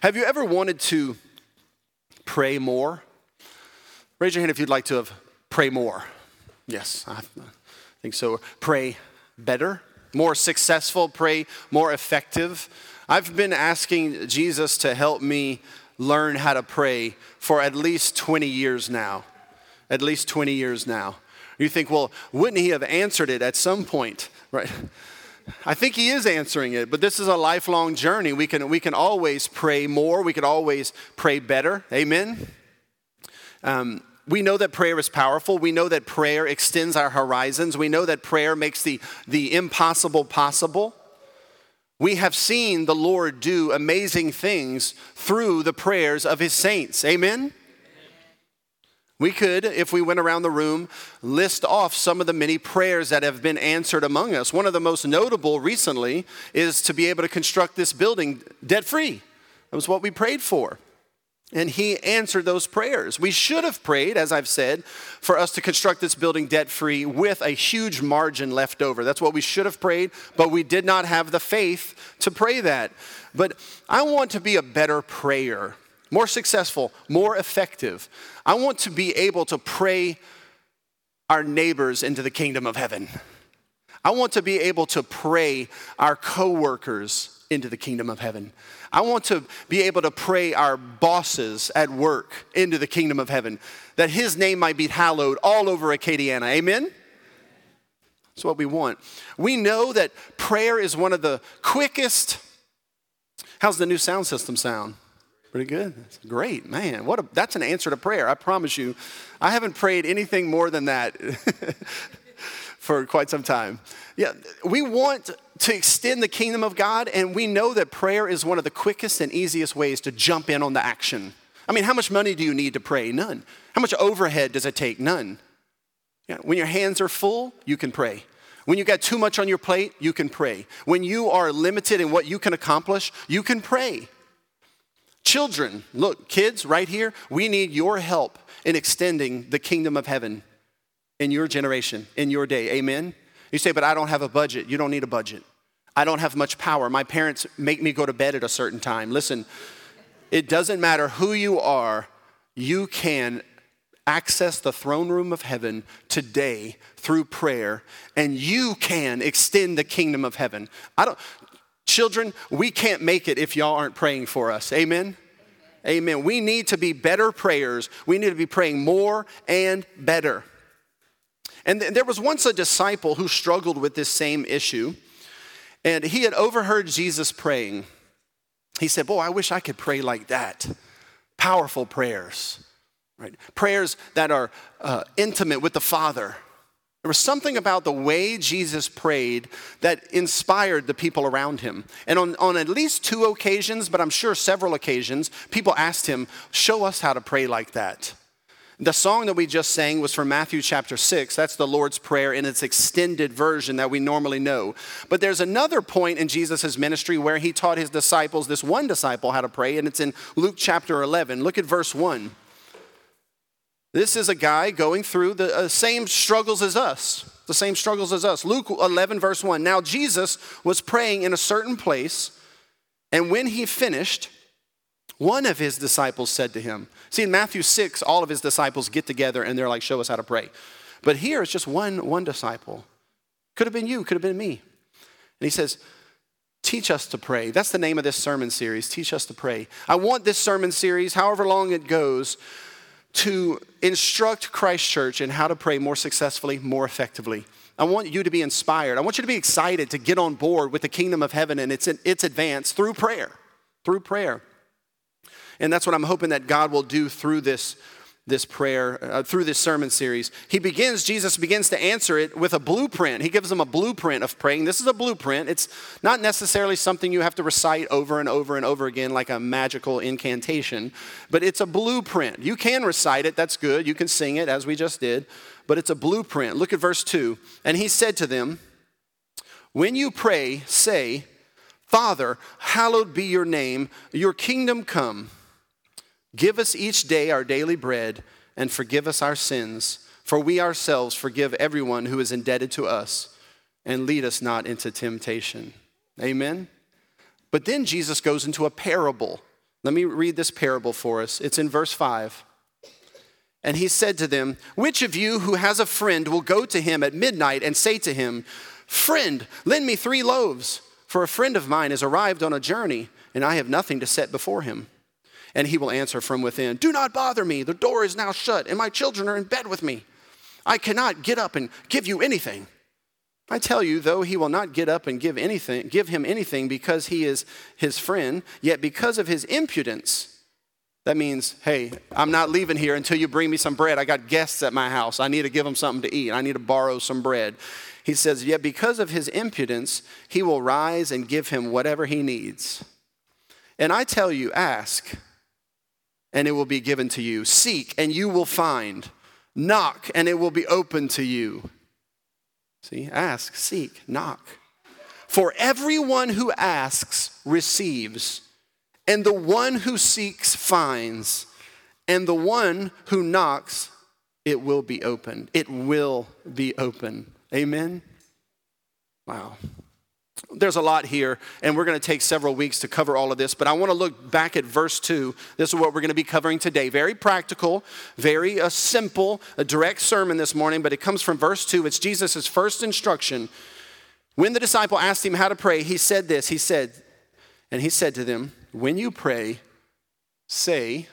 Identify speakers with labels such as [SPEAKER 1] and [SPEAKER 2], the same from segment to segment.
[SPEAKER 1] Have you ever wanted to pray more? Raise your hand if you'd like to have pray more. Yes, I think so. Pray better, more successful, pray more effective. I've been asking Jesus to help me learn how to pray for at least 20 years now. At least 20 years now. You think, well, wouldn't he have answered it at some point, right? I think he is answering it, but this is a lifelong journey. We can, we can always pray more, we can always pray better. Amen? Um, we know that prayer is powerful. We know that prayer extends our horizons. We know that prayer makes the, the impossible possible. We have seen the Lord do amazing things through the prayers of his saints. Amen? We could, if we went around the room, list off some of the many prayers that have been answered among us. One of the most notable recently is to be able to construct this building debt free. That was what we prayed for. And he answered those prayers. We should have prayed, as I've said, for us to construct this building debt free with a huge margin left over. That's what we should have prayed, but we did not have the faith to pray that. But I want to be a better prayer more successful, more effective. I want to be able to pray our neighbors into the kingdom of heaven. I want to be able to pray our coworkers into the kingdom of heaven. I want to be able to pray our bosses at work into the kingdom of heaven, that his name might be hallowed all over Acadiana. Amen? That's what we want. We know that prayer is one of the quickest. How's the new sound system sound? Pretty good. That's great, man. What a, that's an answer to prayer. I promise you. I haven't prayed anything more than that for quite some time. Yeah, we want to extend the kingdom of God, and we know that prayer is one of the quickest and easiest ways to jump in on the action. I mean, how much money do you need to pray? None. How much overhead does it take? None. Yeah, when your hands are full, you can pray. When you got too much on your plate, you can pray. When you are limited in what you can accomplish, you can pray. Children, look, kids, right here, we need your help in extending the kingdom of heaven in your generation, in your day. Amen? You say, but I don't have a budget. You don't need a budget. I don't have much power. My parents make me go to bed at a certain time. Listen, it doesn't matter who you are, you can access the throne room of heaven today through prayer and you can extend the kingdom of heaven. I don't Children, we can't make it if y'all aren't praying for us. Amen? Amen. We need to be better prayers. We need to be praying more and better. And there was once a disciple who struggled with this same issue, and he had overheard Jesus praying. He said, Boy, I wish I could pray like that. Powerful prayers, right? Prayers that are uh, intimate with the Father there was something about the way Jesus prayed that inspired the people around him. And on, on at least two occasions, but I'm sure several occasions, people asked him, Show us how to pray like that. The song that we just sang was from Matthew chapter 6. That's the Lord's Prayer in its extended version that we normally know. But there's another point in Jesus' ministry where he taught his disciples, this one disciple, how to pray, and it's in Luke chapter 11. Look at verse 1. This is a guy going through the uh, same struggles as us, the same struggles as us. Luke 11, verse 1. Now, Jesus was praying in a certain place, and when he finished, one of his disciples said to him, See, in Matthew 6, all of his disciples get together and they're like, Show us how to pray. But here it's just one, one disciple. Could have been you, could have been me. And he says, Teach us to pray. That's the name of this sermon series, Teach Us to Pray. I want this sermon series, however long it goes, to instruct Christ Church in how to pray more successfully, more effectively. I want you to be inspired. I want you to be excited to get on board with the kingdom of heaven and its, its advance through prayer. Through prayer. And that's what I'm hoping that God will do through this this prayer uh, through this sermon series. He begins, Jesus begins to answer it with a blueprint. He gives them a blueprint of praying. This is a blueprint. It's not necessarily something you have to recite over and over and over again like a magical incantation, but it's a blueprint. You can recite it, that's good. You can sing it as we just did, but it's a blueprint. Look at verse 2. And he said to them, When you pray, say, Father, hallowed be your name, your kingdom come. Give us each day our daily bread and forgive us our sins, for we ourselves forgive everyone who is indebted to us, and lead us not into temptation. Amen. But then Jesus goes into a parable. Let me read this parable for us. It's in verse 5. And he said to them, Which of you who has a friend will go to him at midnight and say to him, Friend, lend me three loaves, for a friend of mine has arrived on a journey, and I have nothing to set before him? And he will answer from within, Do not bother me, the door is now shut, and my children are in bed with me. I cannot get up and give you anything. I tell you, though he will not get up and give anything, give him anything because he is his friend, yet because of his impudence, that means, hey, I'm not leaving here until you bring me some bread. I got guests at my house. I need to give them something to eat. I need to borrow some bread. He says, Yet because of his impudence, he will rise and give him whatever he needs. And I tell you, ask, and it will be given to you. Seek, and you will find. Knock, and it will be open to you. See, ask, seek, knock. For everyone who asks receives and the one who seeks finds, and the one who knocks, it will be opened. It will be open. Amen? Wow. There's a lot here, and we're going to take several weeks to cover all of this, but I want to look back at verse 2. This is what we're going to be covering today. Very practical, very uh, simple, a direct sermon this morning, but it comes from verse 2. It's Jesus' first instruction. When the disciple asked him how to pray, he said this He said, and he said to them, when you pray, say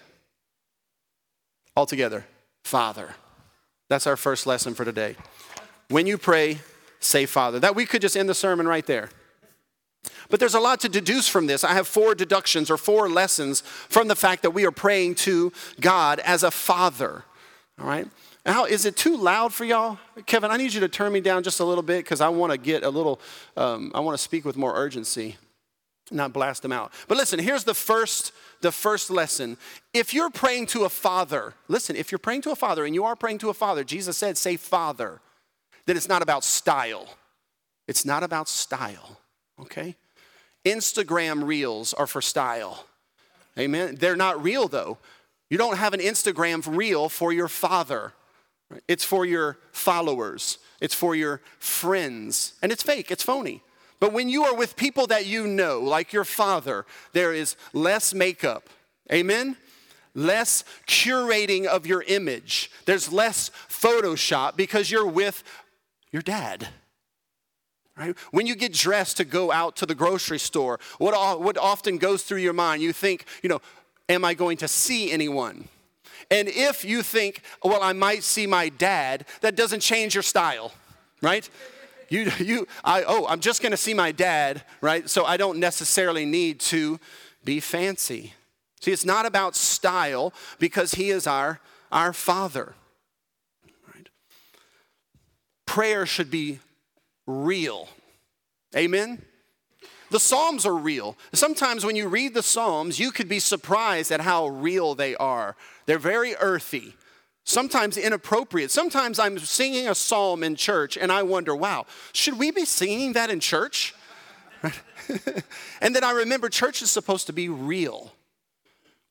[SPEAKER 1] all together, Father. That's our first lesson for today. When you pray, say Father. That we could just end the sermon right there. But there's a lot to deduce from this. I have four deductions or four lessons from the fact that we are praying to God as a father. All right? Now, is it too loud for y'all? Kevin, I need you to turn me down just a little bit because I want to get a little, um, I want to speak with more urgency not blast them out. But listen, here's the first the first lesson. If you're praying to a father, listen, if you're praying to a father and you are praying to a father, Jesus said say father. Then it's not about style. It's not about style, okay? Instagram reels are for style. Amen. They're not real though. You don't have an Instagram reel for your father. It's for your followers. It's for your friends. And it's fake, it's phony. But when you are with people that you know, like your father, there is less makeup. Amen? Less curating of your image. There's less Photoshop because you're with your dad. Right? When you get dressed to go out to the grocery store, what, what often goes through your mind? You think, you know, am I going to see anyone? And if you think, well, I might see my dad, that doesn't change your style, right? you, you, I, oh, I'm just going to see my dad, right? So I don't necessarily need to be fancy. See, it's not about style because he is our, our father. Prayer should be real. Amen? The Psalms are real. Sometimes when you read the Psalms, you could be surprised at how real they are. They're very earthy sometimes inappropriate. Sometimes I'm singing a psalm in church and I wonder, wow, should we be singing that in church? and then I remember church is supposed to be real.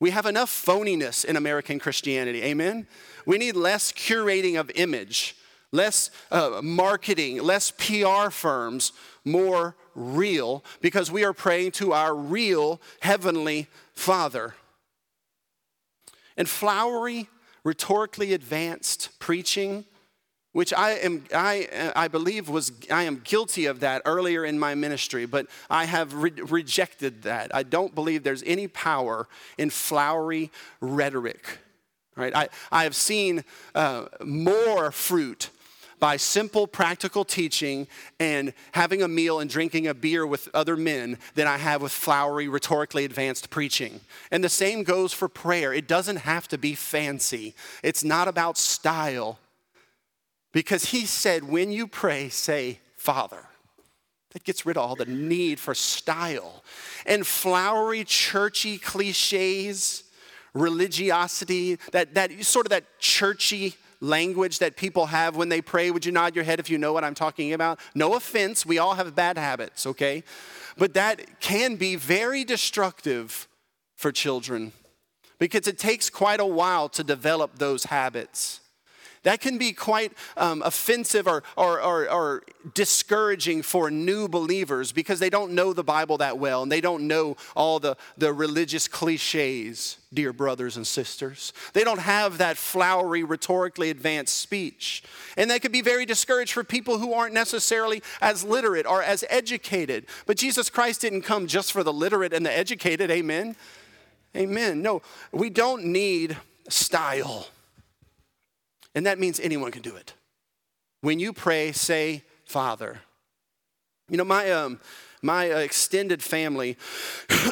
[SPEAKER 1] We have enough phoniness in American Christianity, amen? We need less curating of image, less uh, marketing, less PR firms, more real, because we are praying to our real heavenly Father. And flowery rhetorically advanced preaching, which I am I, I believe was I am guilty of that earlier in my ministry, but I have re- rejected that. I don't believe there's any power in flowery rhetoric. Right? I, I have seen uh, more fruit by simple practical teaching and having a meal and drinking a beer with other men than I have with flowery, rhetorically advanced preaching. And the same goes for prayer. It doesn't have to be fancy, it's not about style. Because he said, when you pray, say, Father. That gets rid of all the need for style and flowery, churchy cliches, religiosity, that, that sort of that churchy language that people have when they pray. Would you nod your head if you know what I'm talking about? No offense, we all have bad habits, okay? But that can be very destructive for children because it takes quite a while to develop those habits. That can be quite um, offensive or, or, or, or discouraging for new believers because they don't know the Bible that well and they don't know all the, the religious cliches, dear brothers and sisters. They don't have that flowery, rhetorically advanced speech. And that could be very discouraged for people who aren't necessarily as literate or as educated. But Jesus Christ didn't come just for the literate and the educated, amen? Amen. No, we don't need style. And that means anyone can do it. When you pray, say, Father. You know, my, um, my uh, extended family,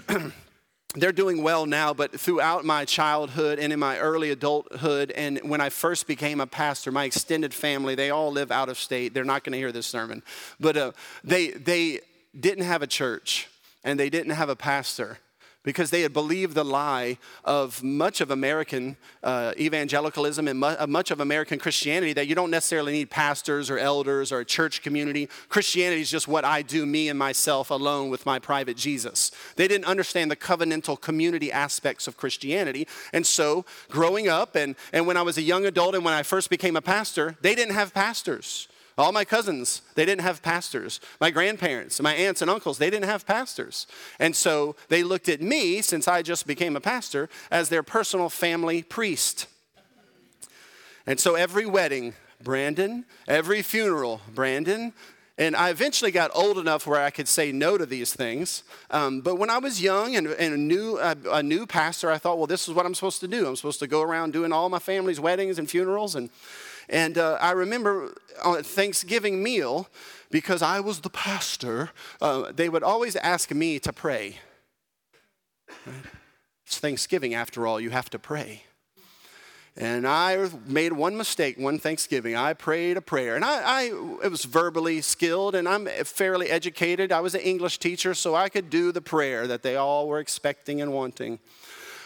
[SPEAKER 1] they're doing well now, but throughout my childhood and in my early adulthood, and when I first became a pastor, my extended family, they all live out of state. They're not going to hear this sermon, but uh, they, they didn't have a church and they didn't have a pastor because they had believed the lie of much of American uh, evangelicalism and mu- uh, much of American Christianity that you don't necessarily need pastors or elders or a church community. Christianity is just what I do, me and myself alone with my private Jesus. They didn't understand the covenantal community aspects of Christianity. And so, growing up and, and when I was a young adult and when I first became a pastor, they didn't have pastors. All my cousins, they didn't have pastors. My grandparents, my aunts and uncles, they didn't have pastors. And so they looked at me, since I just became a pastor, as their personal family priest. And so every wedding, Brandon, every funeral, Brandon, and I eventually got old enough where I could say no to these things. Um, but when I was young and, and a, new, uh, a new pastor, I thought, well, this is what I'm supposed to do. I'm supposed to go around doing all my family's weddings and funerals. And and uh, I remember on Thanksgiving meal, because I was the pastor, uh, they would always ask me to pray. It's Thanksgiving, after all, you have to pray. And I made one mistake one Thanksgiving. I prayed a prayer, and I, I was verbally skilled, and I'm fairly educated. I was an English teacher, so I could do the prayer that they all were expecting and wanting.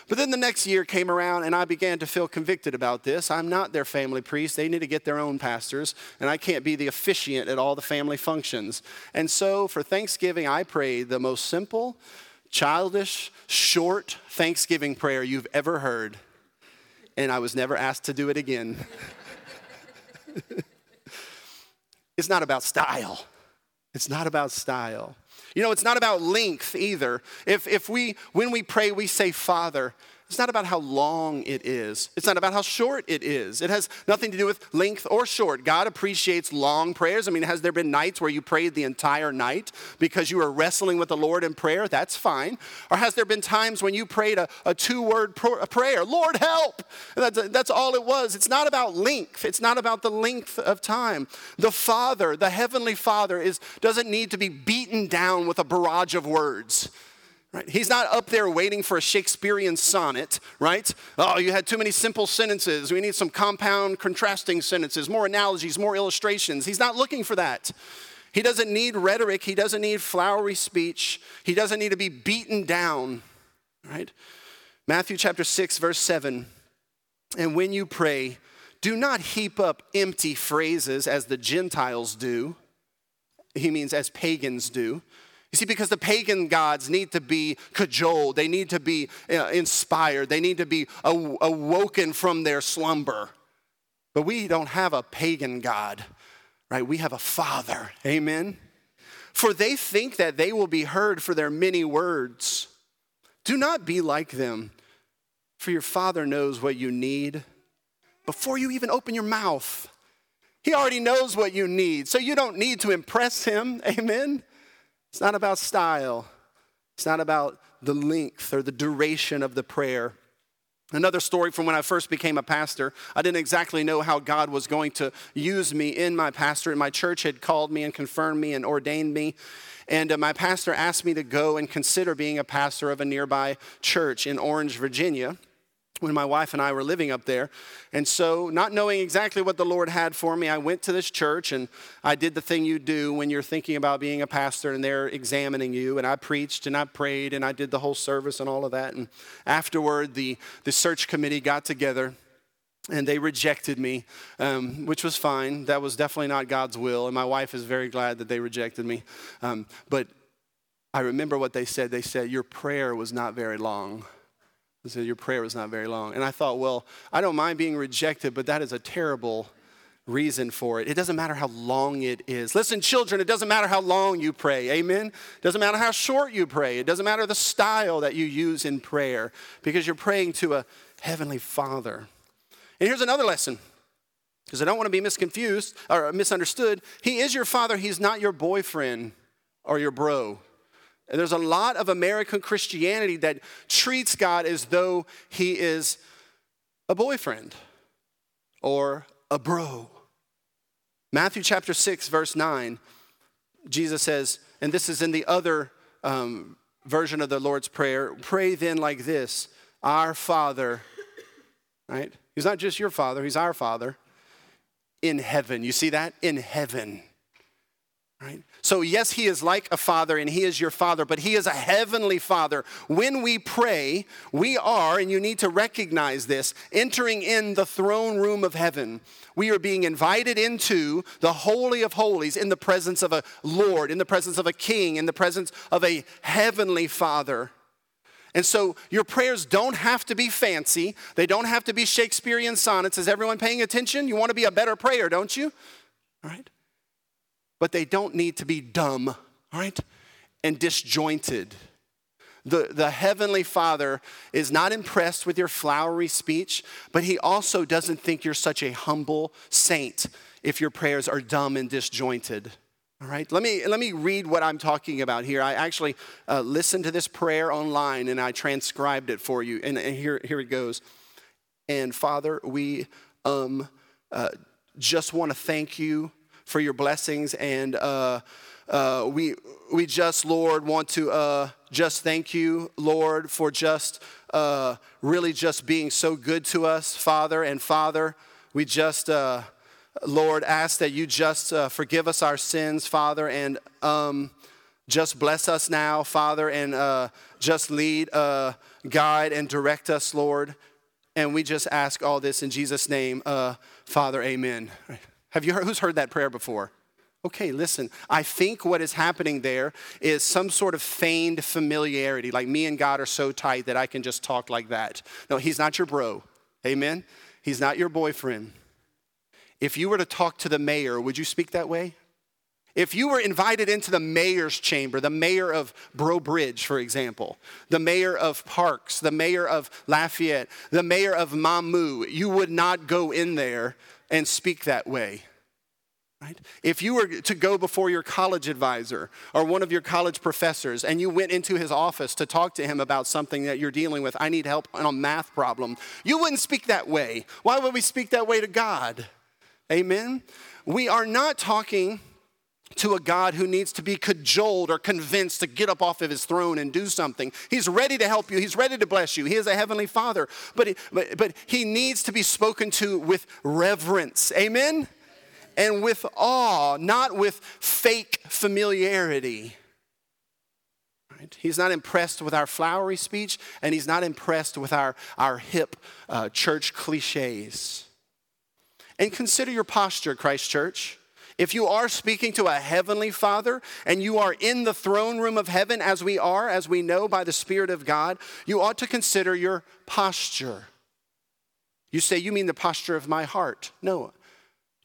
[SPEAKER 1] But then the next year came around and I began to feel convicted about this. I'm not their family priest. They need to get their own pastors, and I can't be the officiant at all the family functions. And so for Thanksgiving, I prayed the most simple, childish, short Thanksgiving prayer you've ever heard. And I was never asked to do it again. it's not about style. It's not about style. You know, it's not about length either. If, if we, when we pray, we say Father, it's not about how long it is. It's not about how short it is. It has nothing to do with length or short. God appreciates long prayers. I mean, has there been nights where you prayed the entire night because you were wrestling with the Lord in prayer? That's fine. Or has there been times when you prayed a, a two word prayer, Lord help? That's, that's all it was. It's not about length. It's not about the length of time. The Father, the Heavenly Father, is, doesn't need to be beaten down with a barrage of words. Right? He's not up there waiting for a Shakespearean sonnet, right? Oh, you had too many simple sentences. We need some compound, contrasting sentences, more analogies, more illustrations. He's not looking for that. He doesn't need rhetoric. He doesn't need flowery speech. He doesn't need to be beaten down, right? Matthew chapter 6, verse 7. And when you pray, do not heap up empty phrases as the Gentiles do. He means as pagans do you see, because the pagan gods need to be cajoled, they need to be inspired, they need to be awoken from their slumber. But we don't have a pagan God, right? We have a Father. Amen? For they think that they will be heard for their many words. Do not be like them, for your Father knows what you need before you even open your mouth. He already knows what you need, so you don't need to impress Him. Amen? It's not about style, it's not about the length or the duration of the prayer. Another story from when I first became a pastor. I didn't exactly know how God was going to use me in my pastorate. My church had called me and confirmed me and ordained me. And uh, my pastor asked me to go and consider being a pastor of a nearby church in Orange, Virginia when my wife and I were living up there. And so, not knowing exactly what the Lord had for me, I went to this church and I did the thing you do when you're thinking about being a pastor and they're examining you. And I preached and I prayed and I did the whole service and all of that. And afterward, the, the search committee got together and they rejected me, um, which was fine. That was definitely not God's will. And my wife is very glad that they rejected me. Um, but I remember what they said. They said, Your prayer was not very long. Said, Your prayer was not very long. And I thought, Well, I don't mind being rejected, but that is a terrible reason for it. It doesn't matter how long it is. Listen, children, it doesn't matter how long you pray. Amen? It doesn't matter how short you pray. It doesn't matter the style that you use in prayer because you're praying to a heavenly Father. And here's another lesson because I don't want to be misconfused or misunderstood. He is your father, he's not your boyfriend or your bro. And there's a lot of American Christianity that treats God as though he is a boyfriend or a bro. Matthew chapter 6, verse 9, Jesus says, and this is in the other um, version of the Lord's Prayer pray then like this Our Father, right? He's not just your Father, He's our Father in heaven. You see that? In heaven. Right? So, yes, he is like a father and he is your father, but he is a heavenly father. When we pray, we are, and you need to recognize this, entering in the throne room of heaven. We are being invited into the Holy of Holies in the presence of a Lord, in the presence of a king, in the presence of a heavenly father. And so your prayers don't have to be fancy. They don't have to be Shakespearean sonnets. Is everyone paying attention? You want to be a better prayer, don't you? All right but they don't need to be dumb, all right, and disjointed. The, the Heavenly Father is not impressed with your flowery speech, but He also doesn't think you're such a humble saint if your prayers are dumb and disjointed. All right, let me, let me read what I'm talking about here. I actually uh, listened to this prayer online and I transcribed it for you. And, and here, here it goes. And Father, we um, uh, just want to thank you for your blessings. And uh, uh, we, we just, Lord, want to uh, just thank you, Lord, for just uh, really just being so good to us, Father. And Father, we just, uh, Lord, ask that you just uh, forgive us our sins, Father, and um, just bless us now, Father, and just lead, guide, and direct us, Lord. And we just ask all this in Jesus' name, Father, amen. Have you heard, who's heard that prayer before? Okay, listen. I think what is happening there is some sort of feigned familiarity, like me and God are so tight that I can just talk like that. No, he's not your bro. Amen? He's not your boyfriend. If you were to talk to the mayor, would you speak that way? If you were invited into the mayor's chamber, the mayor of Breaux Bridge, for example, the mayor of Parks, the mayor of Lafayette, the mayor of Mamou, you would not go in there and speak that way. Right? If you were to go before your college advisor or one of your college professors and you went into his office to talk to him about something that you're dealing with, I need help on a math problem, you wouldn't speak that way. Why would we speak that way to God? Amen? We are not talking to a God who needs to be cajoled or convinced to get up off of his throne and do something. He's ready to help you, he's ready to bless you. He is a heavenly father, but he, but, but he needs to be spoken to with reverence. Amen? And with awe, not with fake familiarity. He's not impressed with our flowery speech, and he's not impressed with our, our hip uh, church cliches. And consider your posture, Christ Church. If you are speaking to a heavenly Father and you are in the throne room of heaven, as we are, as we know by the Spirit of God, you ought to consider your posture. You say, You mean the posture of my heart? No,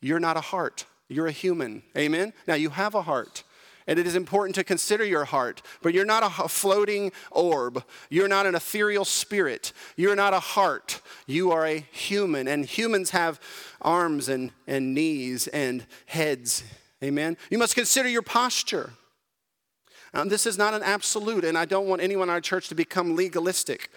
[SPEAKER 1] you're not a heart. You're a human. Amen? Now, you have a heart. And it is important to consider your heart, but you're not a floating orb. You're not an ethereal spirit. You're not a heart. You are a human. And humans have arms and, and knees and heads. Amen? You must consider your posture. Um, this is not an absolute, and I don't want anyone in our church to become legalistic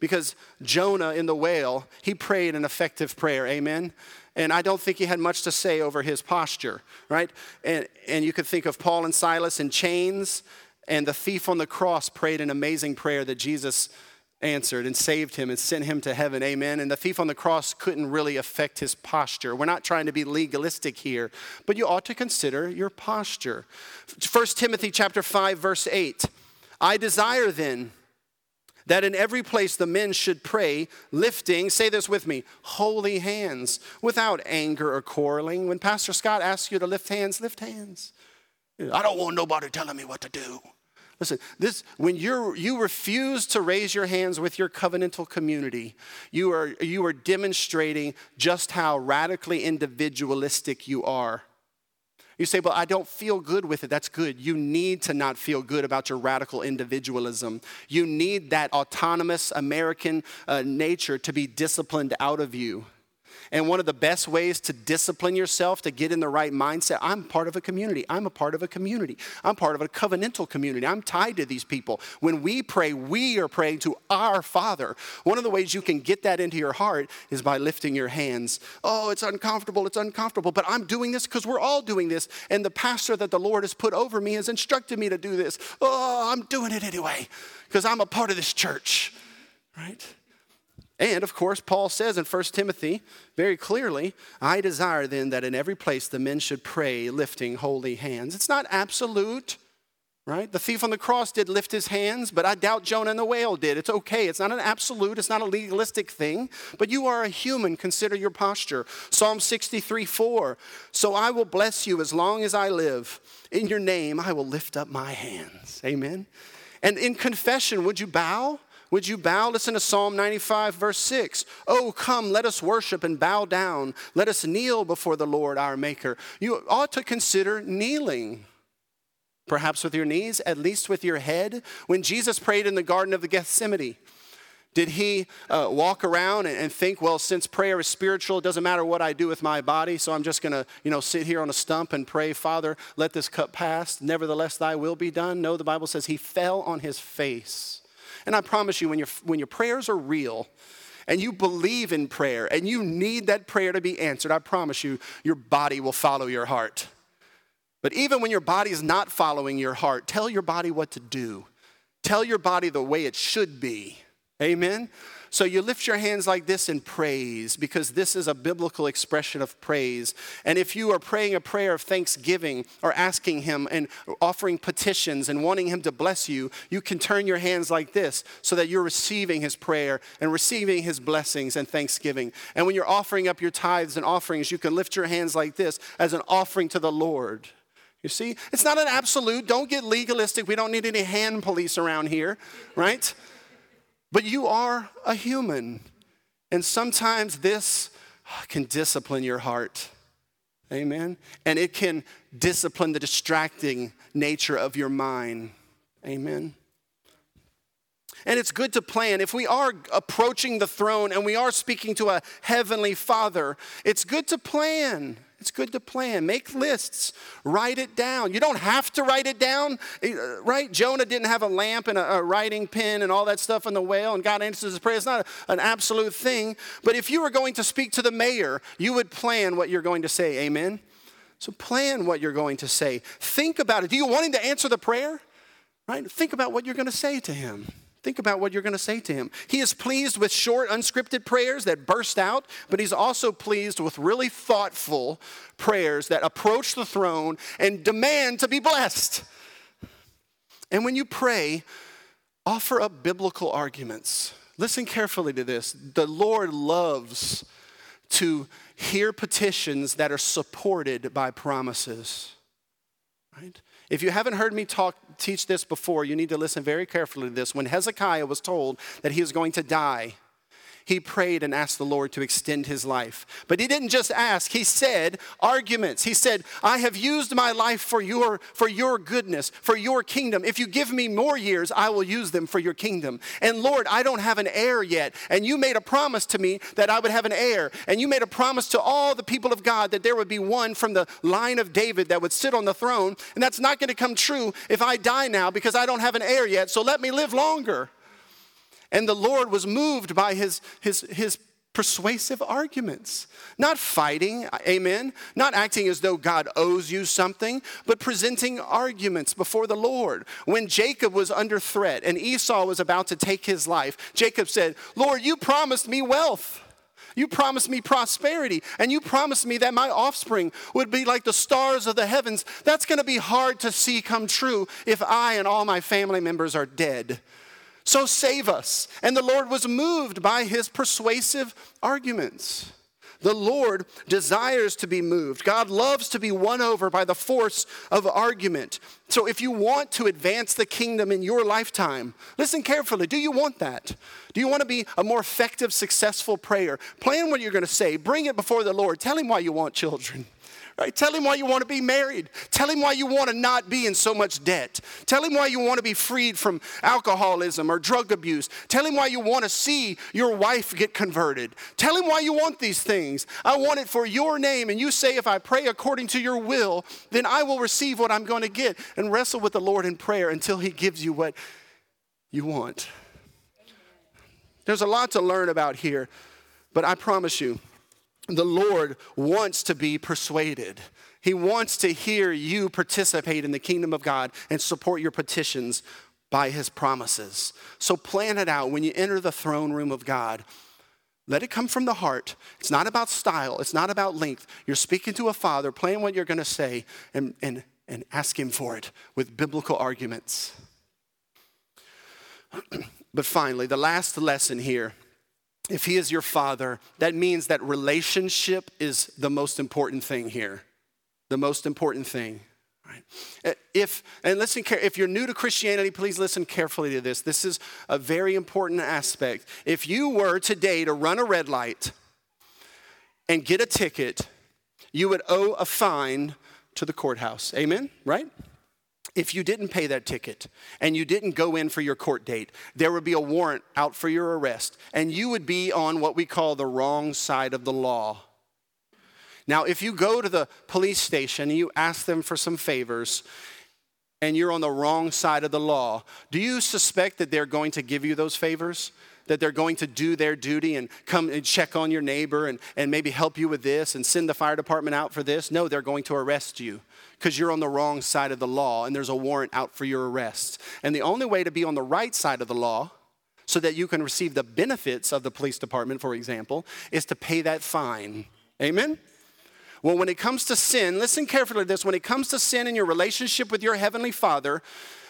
[SPEAKER 1] because Jonah in the whale, he prayed an effective prayer. Amen? and I don't think he had much to say over his posture, right? And, and you could think of Paul and Silas in chains, and the thief on the cross prayed an amazing prayer that Jesus answered and saved him and sent him to heaven amen and the thief on the cross couldn't really affect his posture we're not trying to be legalistic here but you ought to consider your posture 1 timothy chapter 5 verse 8 i desire then that in every place the men should pray, lifting, say this with me, holy hands, without anger or quarreling. When Pastor Scott asks you to lift hands, lift hands. I don't want nobody telling me what to do. Listen, this when you're you refuse to raise your hands with your covenantal community, you are you are demonstrating just how radically individualistic you are. You say, but I don't feel good with it. That's good. You need to not feel good about your radical individualism. You need that autonomous American uh, nature to be disciplined out of you. And one of the best ways to discipline yourself to get in the right mindset, I'm part of a community. I'm a part of a community. I'm part of a covenantal community. I'm tied to these people. When we pray, we are praying to our Father. One of the ways you can get that into your heart is by lifting your hands. Oh, it's uncomfortable. It's uncomfortable. But I'm doing this because we're all doing this. And the pastor that the Lord has put over me has instructed me to do this. Oh, I'm doing it anyway because I'm a part of this church, right? And of course, Paul says in 1 Timothy very clearly, I desire then that in every place the men should pray lifting holy hands. It's not absolute, right? The thief on the cross did lift his hands, but I doubt Jonah and the whale did. It's okay. It's not an absolute, it's not a legalistic thing, but you are a human. Consider your posture. Psalm 63 4. So I will bless you as long as I live. In your name I will lift up my hands. Amen. And in confession, would you bow? Would you bow? Listen to Psalm 95, verse 6. Oh, come, let us worship and bow down. Let us kneel before the Lord our Maker. You ought to consider kneeling. Perhaps with your knees, at least with your head. When Jesus prayed in the Garden of the Gethsemane, did he uh, walk around and, think, well, since prayer is spiritual, it doesn't matter what I do with my body, so I'm just going to, you know, sit here on a stump and pray, Father, let this cup pass. Nevertheless, thy will be done. No, the Bible says he fell on his face and I promise you, when, your when your prayers are real, and you believe in prayer and you need that prayer to be answered, I promise you, your body will follow your heart. But even when your body is not following your heart, tell your body what to do. Tell your body the way it should be. Amen? So you lift your hands like this in praise because this is a biblical expression of praise. And if you are praying a prayer of thanksgiving or asking Him and offering petitions and wanting Him to bless you, you can turn your hands like this so that you're receiving His prayer and receiving His blessings and thanksgiving. And when you're offering up your tithes and offerings, you can lift your hands like this as an offering to the Lord. You see, it's not an absolute. Don't get legalistic. We don't need any hand police around here, right? But you are a human. And sometimes this can discipline your heart. Amen. And it can discipline the distracting nature of your mind. Amen. And it's good to plan. If we are approaching the throne and we are speaking to a heavenly father, it's good to plan. It's good to plan. Make lists. Write it down. You don't have to write it down, eh, right? Jonah didn't have a lamp and a, a writing pen and all that stuff in the whale, and God answers his prayer. It's not a, an absolute thing. But if you were going to speak to the mayor, you would plan what you're going to say. Amen? So plan what you're going to say. Think about it. Do you want him to answer the prayer? Right? Think about what you're going to say to him. Think about what you're going to say to him. He is pleased with short, unscripted prayers that burst out, but he's also pleased with really thoughtful prayers that approach the throne and demand to be blessed. And when you pray, offer up biblical arguments. Listen carefully to this. The Lord loves to hear petitions that are supported by promises. Right? If you haven't heard me talk, teach this before, you need to listen very carefully to this. When Hezekiah was told that he was going to die, he prayed and asked the Lord to extend his life. But he didn't just ask, he said arguments. He said, I have used my life for your, for your goodness, for your kingdom. If you give me more years, I will use them for your kingdom. And Lord, I don't have an heir yet. And you made a promise to me that I would have an heir. And you made a promise to all the people of God that there would be one from the line of David that would sit on the throne. And that's not going to come true if I die now because I don't have an heir yet. So let me live longer. And the Lord was moved by his, his, his persuasive arguments. Not fighting, amen. Not acting as though God owes you something, but presenting arguments before the Lord. When Jacob was under threat and Esau was about to take his life, Jacob said, Lord, you promised me wealth. You promised me prosperity, and you promised me that my offspring would be like the stars of the heavens. That's going to be hard to see come true if I and all my family members are dead. So save us. And the Lord was moved by his persuasive arguments. The Lord desires to be moved. God loves to be won over by the force of argument. So, if you want to advance the kingdom in your lifetime, listen carefully. Do you want that? Do you want to be a more effective, successful prayer? Plan what you're going to say, bring it before the Lord. Tell Him why you want children. Right? Tell him why you want to be married. Tell him why you want to not be in so much debt. Tell him why you want to be freed from alcoholism or drug abuse. Tell him why you want to see your wife get converted. Tell him why you want these things. I want it for your name. And you say, if I pray according to your will, then I will receive what I'm going to get. And wrestle with the Lord in prayer until he gives you what you want. There's a lot to learn about here, but I promise you, the Lord wants to be persuaded. He wants to hear you participate in the kingdom of God and support your petitions by his promises. So plan it out when you enter the throne room of God. Let it come from the heart. It's not about style, it's not about length. You're speaking to a father, plan what you're going to say, and, and, and ask him for it with biblical arguments. but finally, the last lesson here if he is your father, that means that relationship is the most important thing here. The most important thing. Right? Uh, if and listen, if you're new to Christianity, please listen carefully to this. This is a very important aspect. If you were today to run a red light and get a ticket, you would owe a fine to the courthouse. Amen? Right? If you didn't pay that ticket and you didn't go in for your court date, there would be a warrant out for your arrest, and you would be on what we call the wrong side of the law. Now, if you go to the police station and you ask them for some favors, and you're on the wrong side of the law, do you suspect that they're going to give you those favors? That they're going to do their duty and come and check on your neighbor and, and maybe help you with this and send the fire department out for this? No, they're going to arrest you because you're on the wrong side of the law and there's a warrant out for your arrest. And the only way to be on the right side of the law so that you can receive the benefits of the police department, for example, is to pay that fine. Amen? Well, when it comes to sin, listen carefully to this. When it comes to sin in your relationship with your heavenly Father,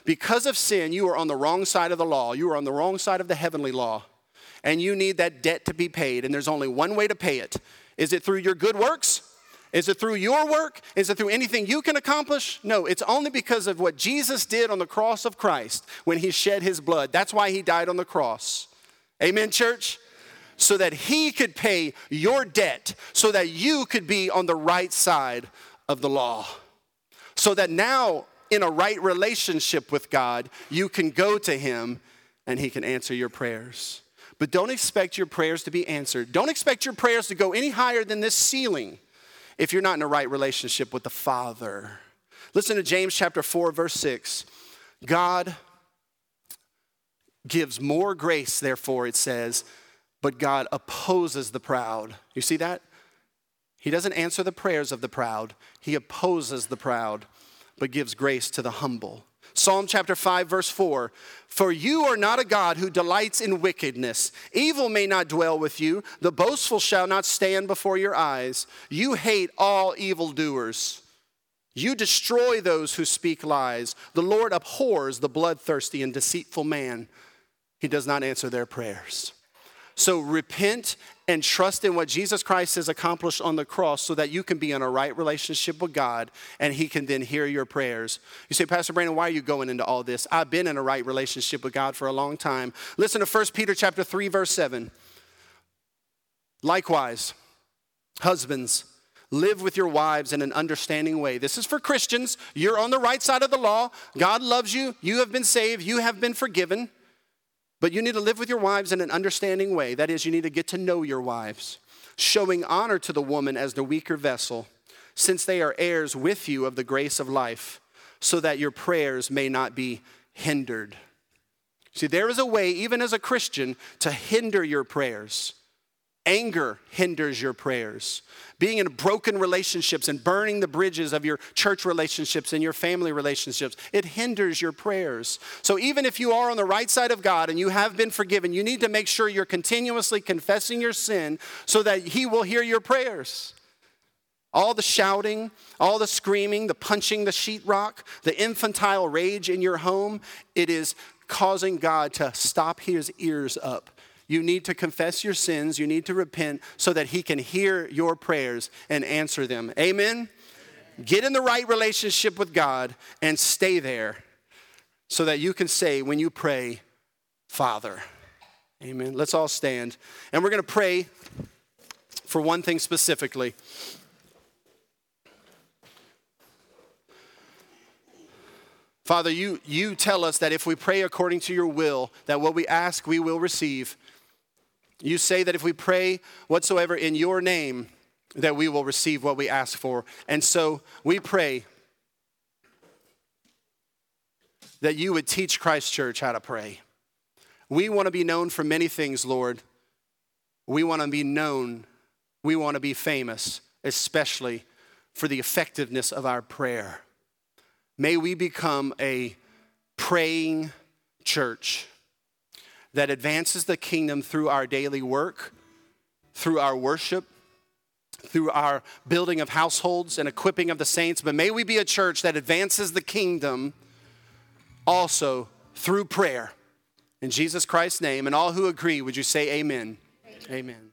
[SPEAKER 1] because of sin, you are on the wrong side of the law. You are on the wrong side of the heavenly law. And you need that debt to be paid. And there's only one way to pay it. Is it through your good works? Is it through your work? Is it through anything you can accomplish? No, it's only because of what Jesus did on the cross of Christ when he shed his blood. That's why he died on the cross. Amen, church? So that he could pay your debt, so that you could be on the right side of the law. So that now, in a right relationship with God, you can go to him and he can answer your prayers. But don't expect your prayers to be answered. Don't expect your prayers to go any higher than this ceiling if you're not in a right relationship with the Father. Listen to James chapter 4, verse 6. God gives more grace, therefore, it says, but God opposes the proud. You see that? He doesn't answer the prayers of the proud, He opposes the proud, but gives grace to the humble. Psalm chapter 5, verse 4 For you are not a God who delights in wickedness. Evil may not dwell with you, the boastful shall not stand before your eyes. You hate all evildoers. You destroy those who speak lies. The Lord abhors the bloodthirsty and deceitful man. He does not answer their prayers. So repent and trust in what Jesus Christ has accomplished on the cross so that you can be in a right relationship with God and He can then hear your prayers. You say, Pastor Brandon, why are you going into all this? I've been in a right relationship with God for a long time. Listen to 1 Peter chapter 3, verse 7. Likewise, husbands, live with your wives in an understanding way. This is for Christians. You're on the right side of the law. God loves you. You have been saved. You have been forgiven. But you need to live with your wives in an understanding way. That is, you need to get to know your wives, showing honor to the woman as the weaker vessel, since they are heirs with you of the grace of life, so that your prayers may not be hindered. See, there is a way, even as a Christian, to hinder your prayers. Anger hinders your prayers. Being in broken relationships and burning the bridges of your church relationships and your family relationships, it hinders your prayers. So, even if you are on the right side of God and you have been forgiven, you need to make sure you're continuously confessing your sin so that He will hear your prayers. All the shouting, all the screaming, the punching the sheetrock, the infantile rage in your home, it is causing God to stop his ears up You need to confess your sins. You need to repent so that He can hear your prayers and answer them. Amen? Get in the right relationship with God and stay there so that you can say when you pray, Father. Amen. Let's all stand. And we're going to pray for one thing specifically. Father, you, you tell us that if we pray according to your will, that what we ask we will receive. You say that if we pray whatsoever in your name, that we will receive what we ask for. And so we pray that you would teach Christ Church how to pray. We want to be known for many things, Lord. We want to be known, we want to be famous, especially for the effectiveness of our prayer. May we become a praying church that advances the kingdom through our daily work, through our worship, through our building of households and equipping of the saints. But may we be a church that advances the kingdom also through prayer. In Jesus Christ's name, and all who agree, would you say amen? Amen. amen.